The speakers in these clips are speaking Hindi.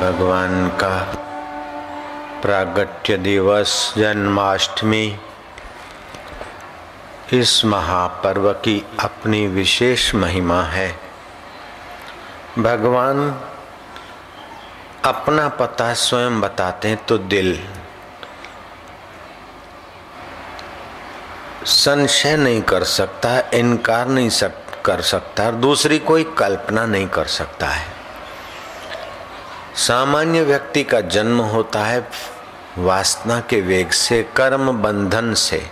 भगवान का प्रागट्य दिवस जन्माष्टमी इस महापर्व की अपनी विशेष महिमा है। भगवान अपना पता स्वयं बताते हैं तो दिल। संशय नहीं कर सकता इनकार नहीं सक, कर सकता और दूसरी कोई कल्पना नहीं कर सकता है। सामान्य व्यक्ति का जन्म होता है वासना के वेग से, कर्म बंधन से।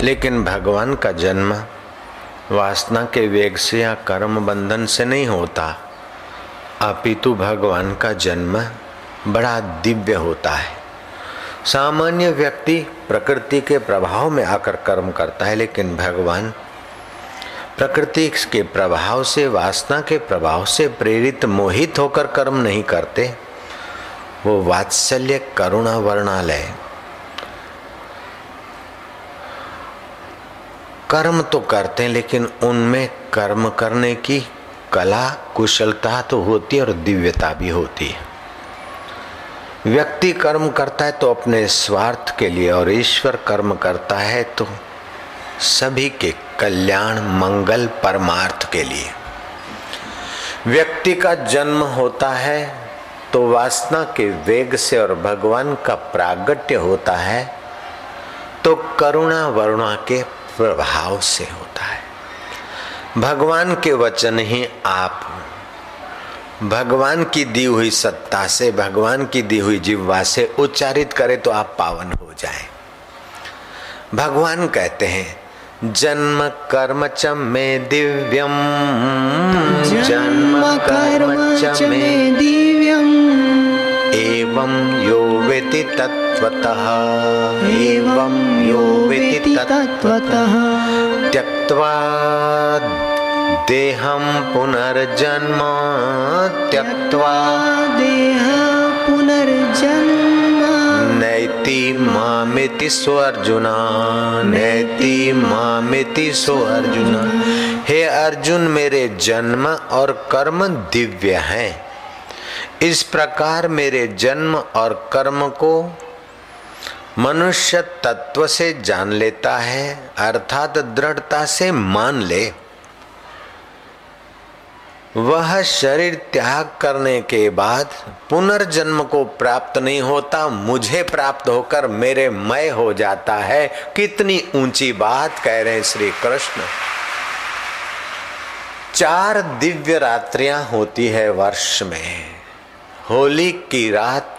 लेकिन भगवान का जन्म वासना के वेग से या कर्म बंधन से नहीं होता। अपितु भगवान का जन्म बड़ा दिव्य होता है। सामान्य व्यक्ति प्रकृति के प्रभाव में आकर कर्म करता है, लेकिन भगवान प्रकृति के प्रभाव से, वासना के प्रभाव से प्रेरित मोहित होकर कर्म नहीं करते। वो वात्सल्य करुणा वर्णालय। कर्म तो करते हैं, लेकिन उनमें कर्म करने की कला, कुशलता तो होती है और दिव्यता भी होती है। व्यक्ति कर्म करता है तो अपने स्वार्थ के लिए और ईश्वर कर्म करता है तो सभी के कल्याण मंगल परमार्थ के लिए। व्यक्ति का जन्म होता है तो वासना के वेग से और भगवान का प्रागट्य होता है तो करुणा वरुणा के प्रभाव से होता है। भगवान के वचन ही आप भगवान की दी हुई सत्ता से, भगवान की दी हुई जिह्वा से उच्चारित करें तो आप पावन हो जाएँ। भगवान कहते हैं जन्म कर्म च मे दिव्यम जन्म कर्म च मे दिव्यम एवं यो वेति तत्त्वतः एवं यो वेति तत्त्वतः। त्यक्त्वा देहं पुनर्जन्म। त्यक्त्वा देह पुनर्जन्म। नैति मामिति स्वर्जुना नैति मामिति सो अर्जुन। हे अर्जुन, मेरे जन्म और कर्म दिव्य हैं। इस प्रकार मेरे जन्म और कर्म को मनुष्य तत्व से जान लेता है, अर्थात दृढ़ता से मान ले। वह शरीर त्याग करने के बाद पुनर्जन्म को प्राप्त नहीं होता, मुझे प्राप्त होकर मेरे मय हो जाता है। कितनी ऊँची बात कह रहे हैं श्री कृष्ण। चार दिव्य रात्रियाँ होती है वर्ष में। होली की रात,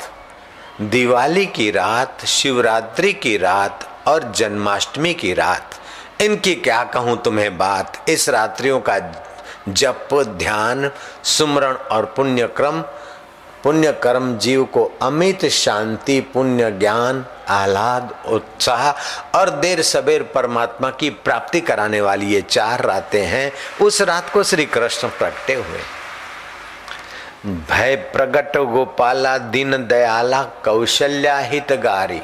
दिवाली की रात, शिवरात्रि की रात और जन्माष्टमी की रात। इनकी क्या कहूँ तुम्हें बात? इस रात्रियों का जप, ध्यान, सुमरण और पुण्य क्रम पुण्य कर्म जीव को अमित शांति, पुण्य ज्ञान, आह्लाद, उत्साह और देर सबेर परमात्मा की प्राप्ति कराने वाली ये चार रातें हैं। उस रात को श्री कृष्ण प्रगटे हुए। भय प्रगट गोपाला, दिन दयाला, कौशल्या हितगारी।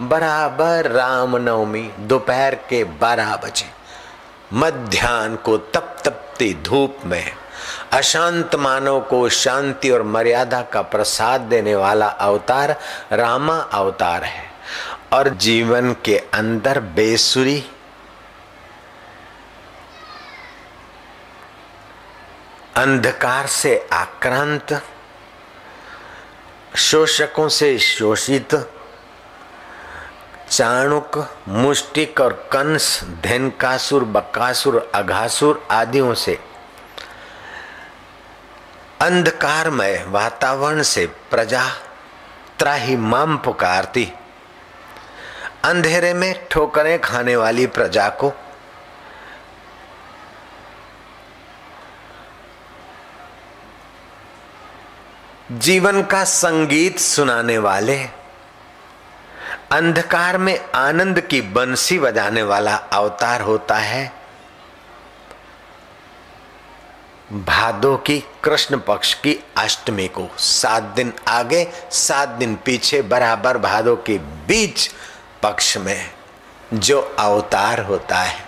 बराबर रामनवमी दोपहर के बारह बजे। मध्यान्ह को तप तपती धूप में अशांत मानव को शांति और मर्यादा का प्रसाद देने वाला अवतार रामा अवतार है। और जीवन के अंदर बेसुरी अंधकार से आक्रांत, शोषकों से शोषित चाणुक, मुष्टिक और कंस, धनकासुर, बकासुर, अघासुर आदियों से अंधकारमय वातावरण से प्रजा त्राही माम पुकारती। अंधेरे में ठोकरें खाने वाली प्रजा को जीवन का संगीत सुनाने वाले अंधकार में आनंद की बंसी बजाने वाला अवतार होता है। भादो की कृष्ण पक्ष की अष्टमी को सात दिन आगे, सात दिन पीछे बराबर भादो के बीच पक्ष में जो अवतार होता है,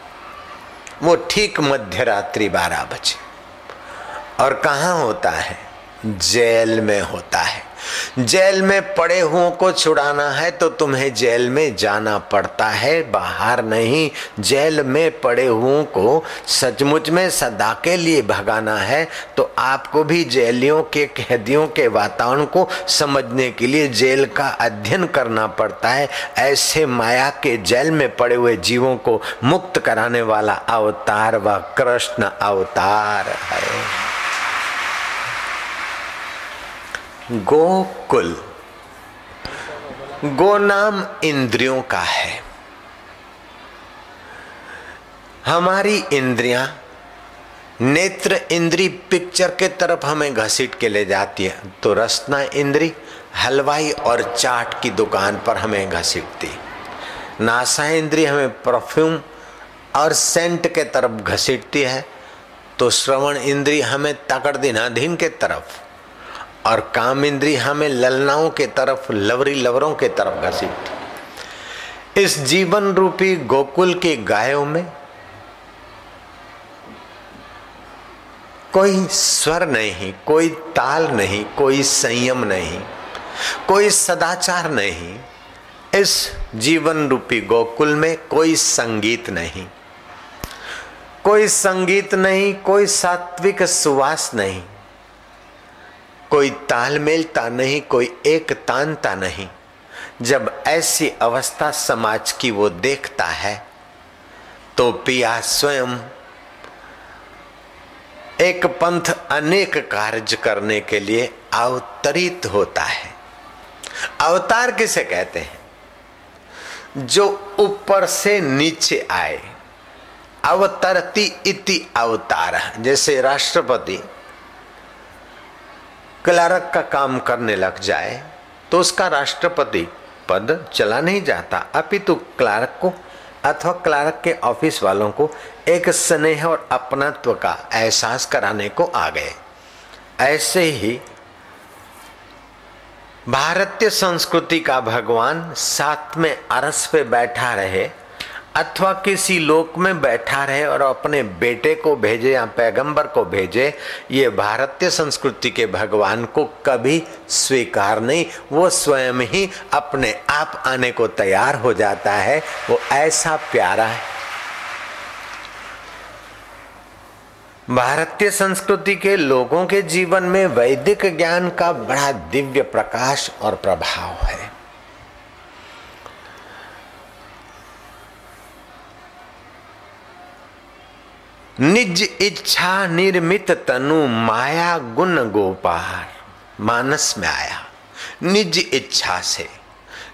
वो ठीक मध्य रात्रि बारह बजे। और कहाँ होता है? जेल में होता है। जेल में पड़े हुओं को छुड़ाना है तो तुम्हें जेल में जाना पड़ता है, बाहर नहीं। जेल में पड़े हुओं को सचमुच में सदा के लिए भगाना है तो आपको भी जेलियों के कैदियों के वातावरण को समझने के लिए जेल का अध्ययन करना पड़ता है। ऐसे माया के जेल में पड़े हुए जीवों को मुक्त कराने वाला अवतार व कृष्ण अवतार है। गोकुल। गो नाम इंद्रियों का है। हमारी इंद्रियाँ नेत्र इंद्री पिक्चर के तरफ़ हमें घसीट के ले जाती है। तो रसना इंद्री, हलवाई और चाट की दुकान पर हमें घसीटती। नासा इंद्री हमें परफ्यूम और सेंट के तरफ़ घसीटती है। तो श्रवण इंद्री हमें तकड़ दिनाधीन के तरफ़। और काम इंद्री हमें ललनाओं के तरफ़, लवरी लवरों के तरफ़ घसीट। इस जीवन रूपी गोकुल की गायों में कोई स्वर नहीं, कोई ताल नहीं, कोई संयम नहीं, कोई सदाचार नहीं। इस जीवन रूपी गोकुल में कोई संगीत नहीं, कोई संगीत नहीं, कोई सात्विक सुवास नहीं। कोई तालमेलता नहीं, कोई एक तानता नहीं। जब ऐसी अवस्था समाज की वो देखता है तो पिया स्वयं एक पंथ अनेक कार्य करने के लिए अवतरित होता है। अवतार किसे कहते हैं? जो ऊपर से नीचे आए, अवतरती इति अवतार, जैसे राष्ट्रपति क्लार्क का काम करने लग जाए तो उसका राष्ट्रपति पद चला नहीं जाता। अपितु क्लार्क को अथवा क्लार्क के ऑफ़िस वालों को एक स्नेह और अपनत्व का एहसास कराने को आ गए। ऐसे ही भारतीय संस्कृति का भगवान साथ में अरस पे बैठा रहे अथवा किसी लोक में बैठा रहे और अपने बेटे को भेजे या पैगंबर को भेजे, ये भारतीय संस्कृति के भगवान को कभी स्वीकार नहीं। वो स्वयं ही अपने आप आने को तैयार हो जाता है। वो ऐसा प्यारा है। भारतीय संस्कृति के लोगों के जीवन में वैदिक ज्ञान का बड़ा दिव्य प्रकाश और प्रभाव है। निज इच्छा निर्मित तनु माया गुण गोपार मानस में आया। निज इच्छा से।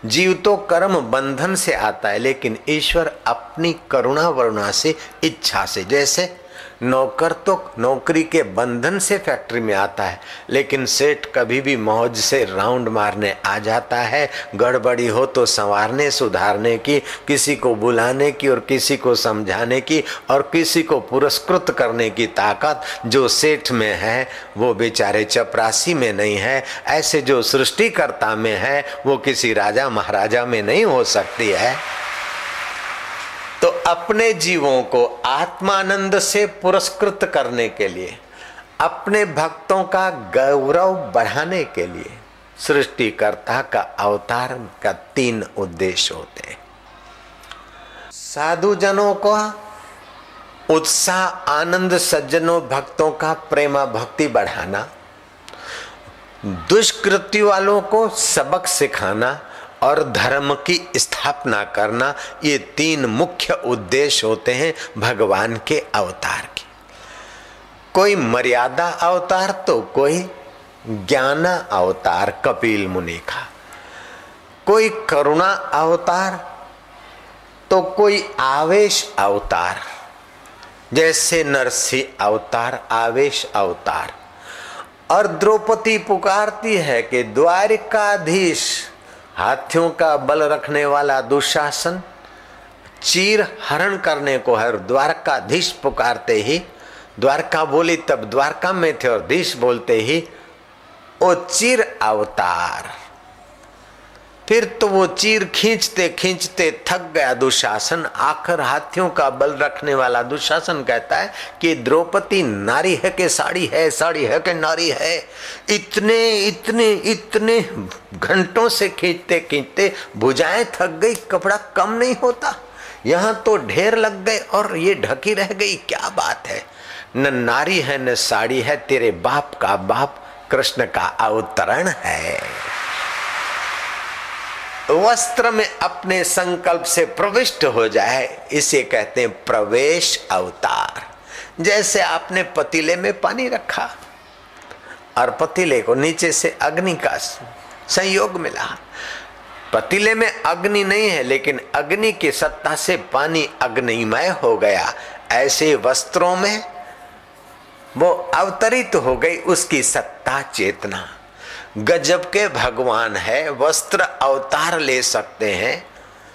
जीव तो कर्म बंधन से आता है, लेकिन ईश्वर अपनी करुणा वरुणा से इच्छा से। जैसे नौकर तो नौकरी के बंधन से फैक्ट्री में आता है, लेकिन सेठ कभी भी मौज से राउंड मारने आ जाता है। गड़बड़ी हो तो संवारने, सुधारने की, किसी को बुलाने की और किसी को समझाने की और किसी को पुरस्कृत करने की ताकत जो सेठ में है, वो बेचारे चपरासी में नहीं है। ऐसे जो सृष्टिकर्ता में है, वो किसी राजा महाराजा में नहीं हो सकती है। तो अपने जीवों को आत्मानंद से पुरस्कृत करने के लिए, अपने भक्तों का गौरव बढ़ाने के लिए सृष्टिकर्ता का अवतार का तीन उद्देश्य होते हैं। साधु जनों को उत्साह, आनंद, सज्जनों, भक्तों का प्रेमा, भक्ति बढ़ाना दुष्कृति वालों को सबक सिखाना और धर्म की स्थापना करना ये तीन मुख्य उद्देश्य होते हैं भगवान के अवतार के। कोई मर्यादा अवतार तो कोई ज्ञान अवतार, कपिल मुनि का। कोई करुणा अवतार तो कोई आवेश अवतार, जैसे नरसी अवतार, आवेश अवतार। और द्रौपदी पुकारती है कि द्वारिकाधीश हाथियों का बल रखने वाला दुशासन, चीर हरण करने को है द्वारकाधीश पुकारते ही, द्वारका बोली तब द्वारका में थे और धीश बोलते ही, ओ चीर अवतार। फिर तो वो चीर खींचते खींचते थक गया। दुशासन, आखिर हाथियों का बल रखने वाला दुशासन कहता है कि द्रौपदी नारी है कि साड़ी है साड़ी है कि नारी है। इतने इतने इतने घंटों से खींचते खींचते भुजाएँ थक गई, कपड़ा कम नहीं होता। यहाँ तो ढेर लग गए और ये ढकी रह गई। क्या बात है? न नारी है, न साड़ी है, तेरे बाप का बाप कृष्ण का अवतरण है। वस्त्र में अपने संकल्प से प्रविष्ट हो जाए, इसे कहते हैं प्रवेश अवतार। जैसे आपने पतीले में पानी रखा और पतीले को नीचे से अग्नि का संयोग मिला। पतीले में अग्नि नहीं है, लेकिन अग्नि की सत्ता से पानी अग्निमय हो गया। ऐसे वस्त्रों में वो अवतरित हो गई उसकी सत्ता चेतना। गजब के भगवान है, वस्त्र अवतार ले सकते हैं।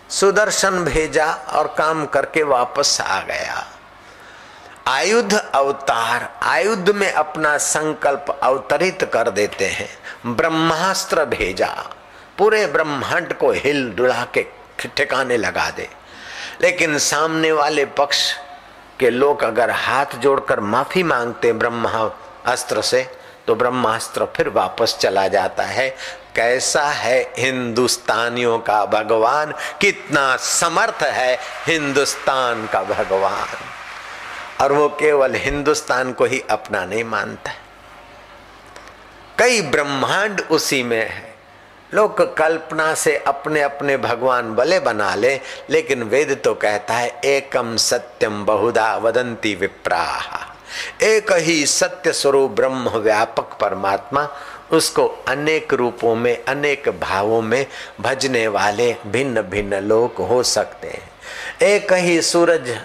सुदर्शन भेजा और काम करके वापस आ गया। आयुध अवतार, आयुध में अपना संकल्प अवतरित कर देते हैं। ब्रह्मास्त्र भेजा, पूरे ब्रह्मांड को हिल डुला के ठिकाने लगा दे। लेकिन सामने वाले पक्ष के लोग अगर हाथ जोड़कर माफ़ी मांगते ब्रह्मा अस्त्र से तो ब्रह्मास्त्र फिर वापस चला जाता है। कैसा है हिंदुस्तानियों का भगवान? कितना समर्थ है हिंदुस्तान का भगवान। और वो केवल हिंदुस्तान को ही अपना नहीं मानता है। कई ब्रह्मांड उसी में है। लोग कल्पना से अपने अपने भगवान भले बना ले, लेकिन वेद तो कहता है एकम सत्यम बहुधा वदंती विप्राहा एक ही सत्य स्वरूप ब्रह्म व्यापक परमात्मा, उसको अनेक रूपों में, अनेक भावों में भजने वाले भिन्न भिन्न लोग हो सकते हैं। एक ही सूरज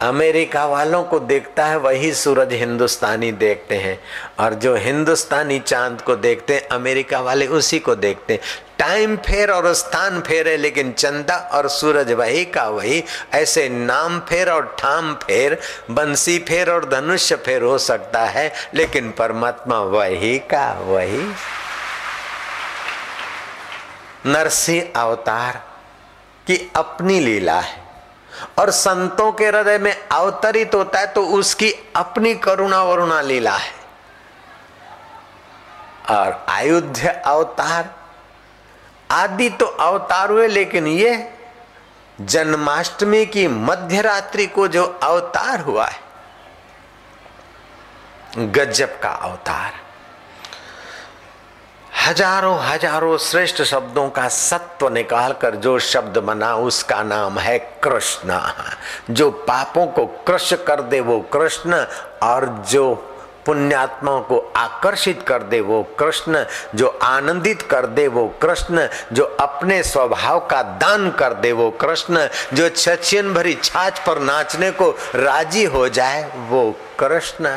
अमेरिका वालों को देखता है, वही सूरज हिंदुस्तानी देखते हैं। और जो हिंदुस्तानी चाँद को देखते हैं, अमेरिका वाले उसी को देखते हैं। टाइम फेर और स्थान फेर है, लेकिन चंदा और सूरज वही का वही। ऐसे नाम फेर और ठाम फेर, बंसी फेर और धनुष्य फेर हो सकता है, लेकिन परमात्मा वही का वही। नरसिंह अवतार की अपनी लीला है, और संतों के हृदय में अवतरित होता है तो उसकी अपनी करुणा वरुणा लीला है। और अयोध्या अवतार आदि तो अवतार हुए, लेकिन ये जन्माष्टमी की मध्य रात्रि को जो अवतार हुआ है, गजब का अवतार। हज़ारों हज़ारों श्रेष्ठ शब्दों का सत्व निकालकर जो शब्द बना, उसका नाम है कृष्ण। जो पापों को कृष कर दे वो कृष्ण, और जो पुण्यात्माओं को आकर्षित कर दे वो कृष्ण, जो आनंदित कर दे वो कृष्ण, जो अपने स्वभाव का दान कर दे वो कृष्ण, जो छचियन भरी छाछ पर नाचने को राज़ी हो जाए वो कृष्ण,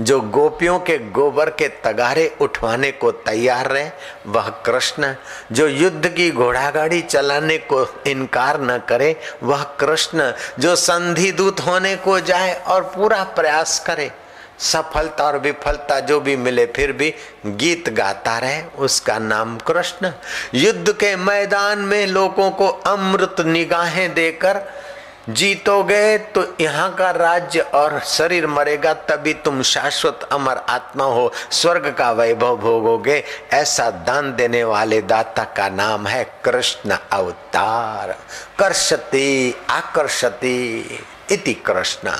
जो गोपियों के गोबर के तगारे उठवाने को तैयार रहे वह कृष्ण, जो युद्ध की घोड़ा गाड़ी चलाने को इनकार न करे वह कृष्ण, जो संधि दूत होने को जाए और पूरा प्रयास करे सफलता और विफलता जो भी मिले, फिर भी गीत गाता रहे, उसका नाम कृष्ण। युद्ध के मैदान में लोगों को अमृत निगाहें देकर जीतोगे तो यहाँ का राज्य और शरीर मरेगा, तभी तुम शाश्वत अमर आत्मा हो, स्वर्ग का वैभव भोगोगे। ऐसा दान देने वाले दाता का नाम है कृष्ण अवतार। कर्षति, आकर्षति, इति कृष्ण।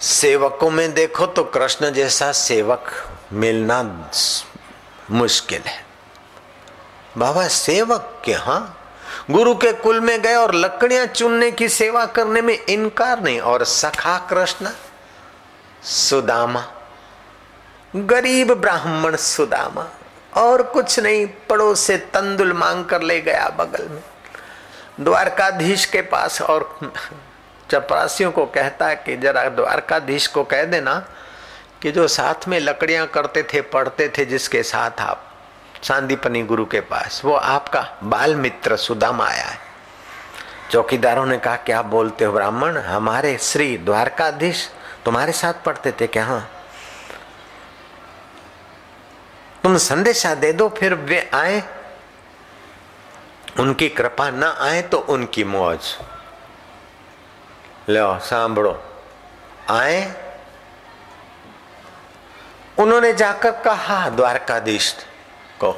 सेवकों में देखो तो कृष्ण जैसा सेवक मिलना मुश्किल है। बाबा, सेवक के हाँ? गुरु के कुल में गए और लकड़ियाँ चुनने की सेवा करने में इनकार नहीं। और सखा कृष्ण, सुदामा, गरीब ब्राह्मण सुदामा, और कुछ नहीं, पड़ोस से तंदुल मांग कर ले गया बगल में, द्वारकाधीश के पास और चपरासियों को कहता है कि जरा द्वारकाधीश को कह देना कि जो साथ में लकड़ियाँ करते थे, पढ़ते थे, जिसके साथ आप सांदीपनी गुरु के पास, वो आपका बाल मित्र सुदाम आया है। चौकीदारों ने कहा, क्या बोलते हो ब्राह्मण? हमारे श्री द्वारकाधीश तुम्हारे साथ पढ़ते थे क्या? हाँ। तुम संदेशा दे दो, फिर वे आए। उनकी कृपा न आए तो उनकी मौज। लो सांभो आए? उन्होंने जाकर कहा द्वारकाधीश को,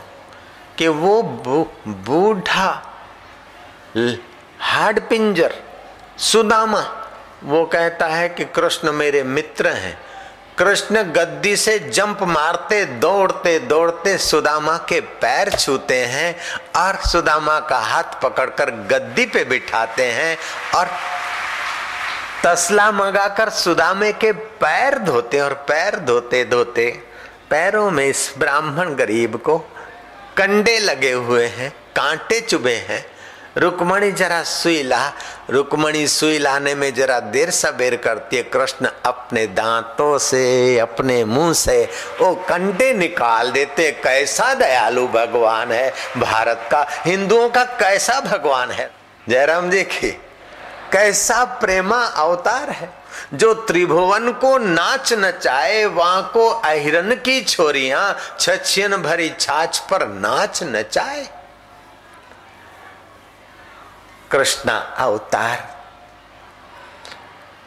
कि वो बूढ़ा हाड पिंजर सुदामा, वो कहता है कि कृष्ण मेरे मित्र हैं। कृष्ण गद्दी से जंप मारते, दौड़ते दौड़ते सुदामा के पैर छूते हैं और सुदामा का हाथ पकड़कर गद्दी पे बिठाते हैं और तसला मंगाकर सुदामे के पैर धोते और पैर धोते धोते पैरों में इस ब्राह्मण गरीब को कंडे लगे हुए हैं, कांटे चुभे हैं। रुकमणी जरा सुई ला, रुकमणी सुई लाने में जरा देर सबेर करती है। कृष्ण अपने दांतों से, अपने मुँह से वो कंडे निकाल देते कैसा दयालु भगवान है, भारत का, हिंदुओं का कैसा भगवान है। जयराम जी की कैसा प्रेमा अवतार है, जो त्रिभुवन को नाच नचाए वहाँ को अहिरन की छोरियाँ, छछियन भरी छाछ पर नाच नचाए कृष्णा अवतार,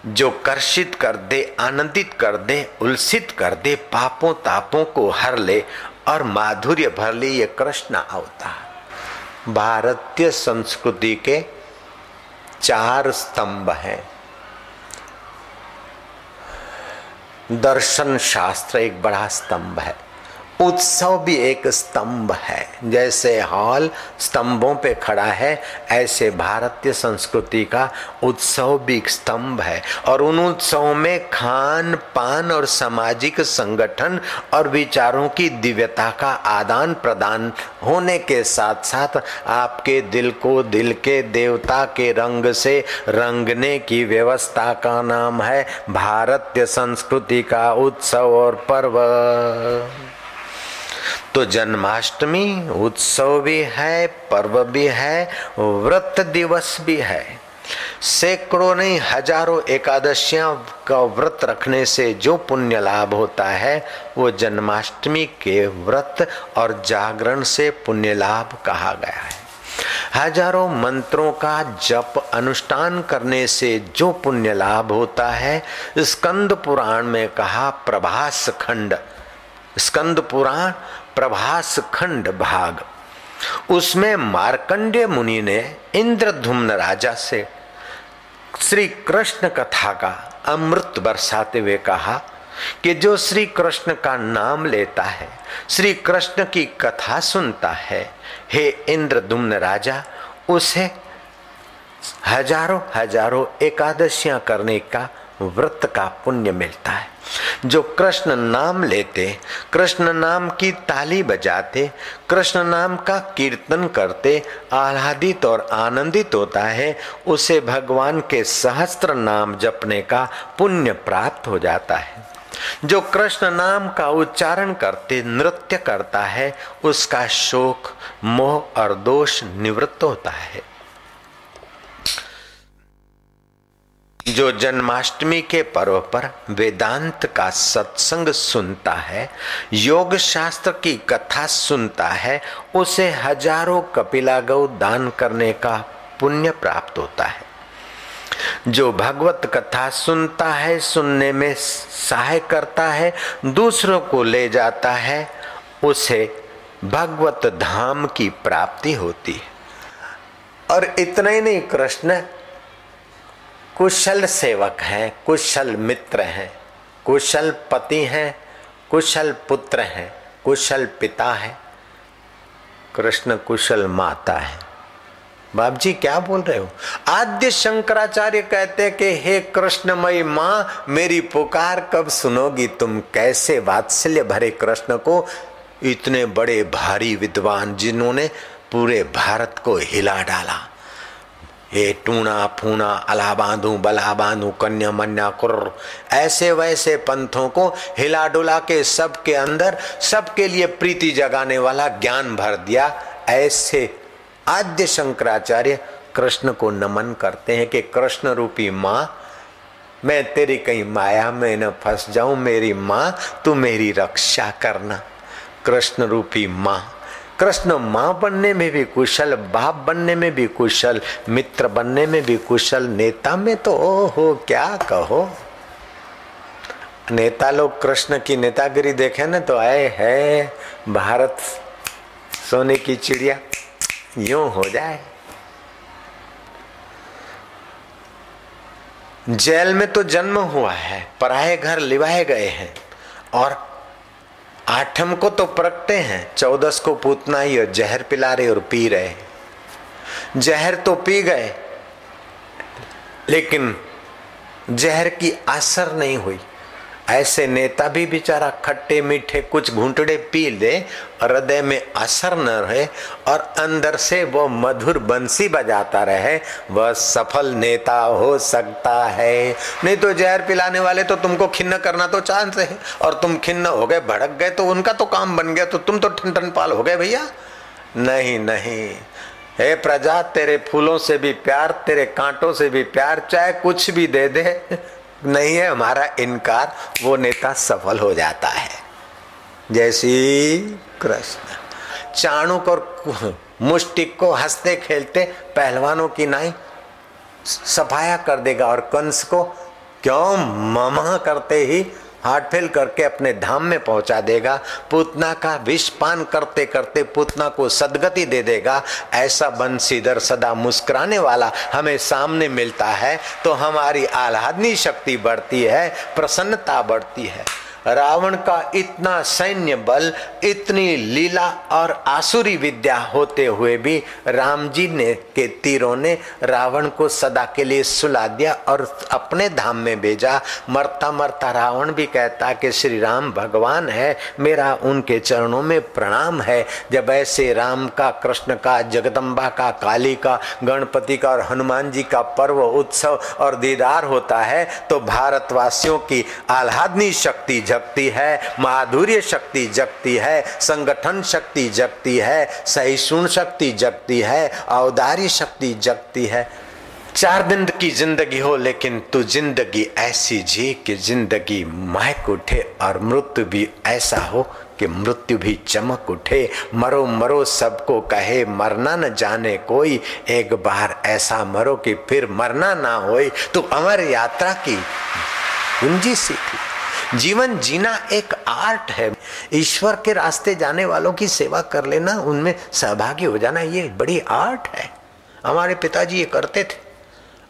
जो कर्षित कर दे, आनंदित कर दे, उल्सित कर दे, पापों तापों को हर ले और माधुर्य भर ले, ये कृष्ण अवतार। भारतीय संस्कृति के चार स्तंभ हैं। दर्शन शास्त्र एक बड़ा स्तंभ है। उत्सव भी एक स्तंभ है। जैसे हॉल स्तंभों पे खड़ा है, ऐसे भारतीय संस्कृति का उत्सव भी एक स्तंभ है। और उन उत्सवों में खान, पान और सामाजिक संगठन और विचारों की दिव्यता का आदान प्रदान होने के साथ साथ आपके दिल को दिल के देवता के रंग से रंगने की व्यवस्था का नाम है भारतीय संस्कृति का उत्सव और पर्व। तो जन्माष्टमी उत्सव भी है, पर्व भी है, व्रत दिवस भी है। सैकड़ों नहीं, हज़ारों एकादशियाँ का व्रत रखने से जो पुण्य लाभ होता है, वो जन्माष्टमी के व्रत और जागरण से पुण्य लाभ कहा गया है। हज़ारों मंत्रों का जप अनुष्ठान करने से जो पुण्य लाभ होता है, स्कंद पुराण में कहा प्रभास खंड। स्कंद पुराण प्रभास खंड भाग। उसमें मार्कंडेय मुनि ने इंद्रधुम्न राजा से श्री कृष्ण कथा का अमृत बरसाते हुए कहा कि जो श्री कृष्ण का नाम लेता है श्री कृष्ण की कथा सुनता है, हे इंद्रदुम्न राजा, उसे हज़ारों हज़ारों एकादशियाँ करने का व्रत का पुण्य मिलता है। जो कृष्ण नाम लेते, कृष्ण नाम की ताली बजाते, कृष्ण नाम का कीर्तन करते, आह्लादित और आनंदित होता है, उसे भगवान के सहस्त्र नाम जपने का पुण्य प्राप्त हो जाता है। जो कृष्ण नाम का उच्चारण करते, नृत्य करता है, उसका शोक, मोह और दोष निवृत्त होता है। जो जन्माष्टमी के पर्व पर वेदांत का सत्संग सुनता है योग शास्त्र की कथा सुनता है, उसे हज़ारों कपिला गौ दान करने का पुण्य प्राप्त होता है। जो भगवत कथा सुनता है, सुनने में सहाय करता है, दूसरों को ले जाता है, उसे भगवत धाम की प्राप्ति होती है। और इतना ही नहीं, कृष्ण कुशल सेवक हैं, कुशल मित्र हैं, कुशल पति हैं, कुशल पुत्र हैं, कुशल पिता है। कृष्ण कुशल माता है। बाप जी क्या बोल रहे हो? आद्य शंकराचार्य कहते कि, हे कृष्णमयी माँ, मेरी पुकार कब सुनोगी? तुम कैसे वात्सल्य भरे कृष्ण को? इतने बड़े भारी विद्वान जिन्होंने पूरे भारत को हिला डाला। ये टूणा फूणा, अला बांधू, बला बांधू, कन्या मन्या कुर। ऐसे वैसे पंथों को हिला डुला के सबके अंदर, सबके लिए प्रीति जगाने वाला ज्ञान भर दिया। ऐसे आद्य शंकराचार्य कृष्ण को नमन करते हैं कि कृष्ण रूपी माँ, मैं तेरी कहीं माया में न फंस जाऊँ, मेरी माँ, तू मेरी रक्षा करना। कृष्ण रूपी माँ। कृष्ण माँ बनने में भी कुशल, बाप बनने में भी कुशल, मित्र बनने में भी कुशल, नेता में तो ओ हो क्या कहो? नेता लोग कृष्ण की नेतागिरी देखे ना तो आए है भारत सोने की चिड़िया। यूँ हो जाए। जेल में तो जन्म हुआ है, पराए घर लिवाए गए हैं, और आठम को तो प्रगटे हैं, चौदस को पूतना ही और जहर पिला रहे और पी रहे जहर तो पी गए, लेकिन जहर की असर नहीं हुई। ऐसे नेता भी बेचारा खट्टे मीठे, कुछ घूंटड़े पी ले, हृदय में असर न रहे और अंदर से वो मधुर बंसी बजाता रहे। वह सफल नेता हो सकता है। नहीं तो जहर पिलाने वाले तो तुमको खिन्न करना तो चांस है और तुम खिन्न हो गए, भड़क गए तो उनका तो काम बन गया तो तुम तो ठन ठन पाल हो गए भैया। नहीं नहीं। हे प्रजा, तेरे फूलों से भी प्यार, तेरे कांटों से भी प्यार, चाहे कुछ भी दे दे। नहीं है, हमारा इनकार, वो नेता सफल हो जाता है। जैसी कृष्ण। चाणुक और मुस्टिक को हँसते खेलते पहलवानों की नाई सफाया कर देगा और कंस को क्यों ममा करते ही हार्ट फेल करके अपने धाम में पहुँचा देगा, पूतना का विष पान करते करते पूतना को सदगति दे देगा। ऐसा बंसीधर सदा मुस्कुराने वाला हमें सामने मिलता है तो हमारी आह्लादनी शक्ति बढ़ती है, प्रसन्नता बढ़ती है। रावण का इतना सैन्य बल, इतनी लीला और आसुरी विद्या होते हुए भी राम जी ने, के तीरों ने रावण को सदा के लिए सुला दिया और अपने धाम में भेजा। मरता मरता रावण भी कहता कि, श्री राम, भगवान है, मेरा उनके चरणों में प्रणाम है। जब ऐसे राम का, कृष्ण का, जगदम्बा का, काली का, गणपति का और हनुमान जी का पर्व उत्सव और दीदार होता है तो भारतवासियों की आह्लादनी शक्ति जगती है, माधुर्य शक्ति जगती है, संगठन शक्ति जगती है, सहिष्णु शक्ति जगती है, औदार्य शक्ति जगती है। चार दिन की ज़िंदगी हो, लेकिन तू ज़िंदगी ऐसी जी कि ज़िंदगी महक उठे और मृत्यु भी ऐसा हो कि मृत्यु भी चमक उठे। मरो मरो, सबको कहे, मरना न जाने कोई। एक बार ऐसा मरो कि फिर मरना ना होए। तो अमर यात्रा की कुंजी सीख जीवन जीना एक आर्ट है ईश्वर के रास्ते जाने वालों की सेवा कर लेना उनमें सहभागी हो जाना ये बड़ी आर्ट है हमारे पिताजी ये करते थे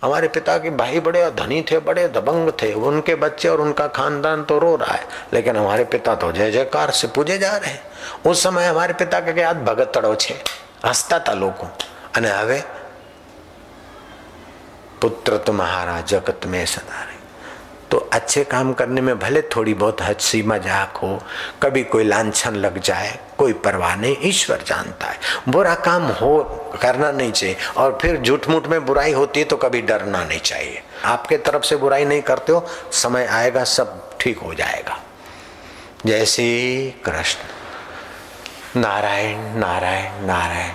हमारे पिता के भाई बड़े धनी थे बड़े दबंग थे उनके बच्चे और उनका खानदान तो रो रहा है लेकिन हमारे पिता तो जय जयकार से पूजे जा रहे हैं उस समय हमारे पिता के याद भगत तड़ो छे હસતા હતા લોકો અને હવે પુત્ર तुम्हारा जगत में सदा रहे तो अच्छे काम करने में भले थोड़ी बहुत हँसी मज़ाक हो, कभी कोई लाछन लग जाए, कोई परवाह नहीं, ईश्वर जानता है। बुरा काम हो, करना नहीं चाहिए, और फिर झूठ मूठ में बुराई होती है तो कभी डरना नहीं चाहिए। आपके तरफ़ से बुराई नहीं करते हो, समय आएगा, सब ठीक हो जाएगा। जय श्री कृष्ण। नारायण नारायण नारायण।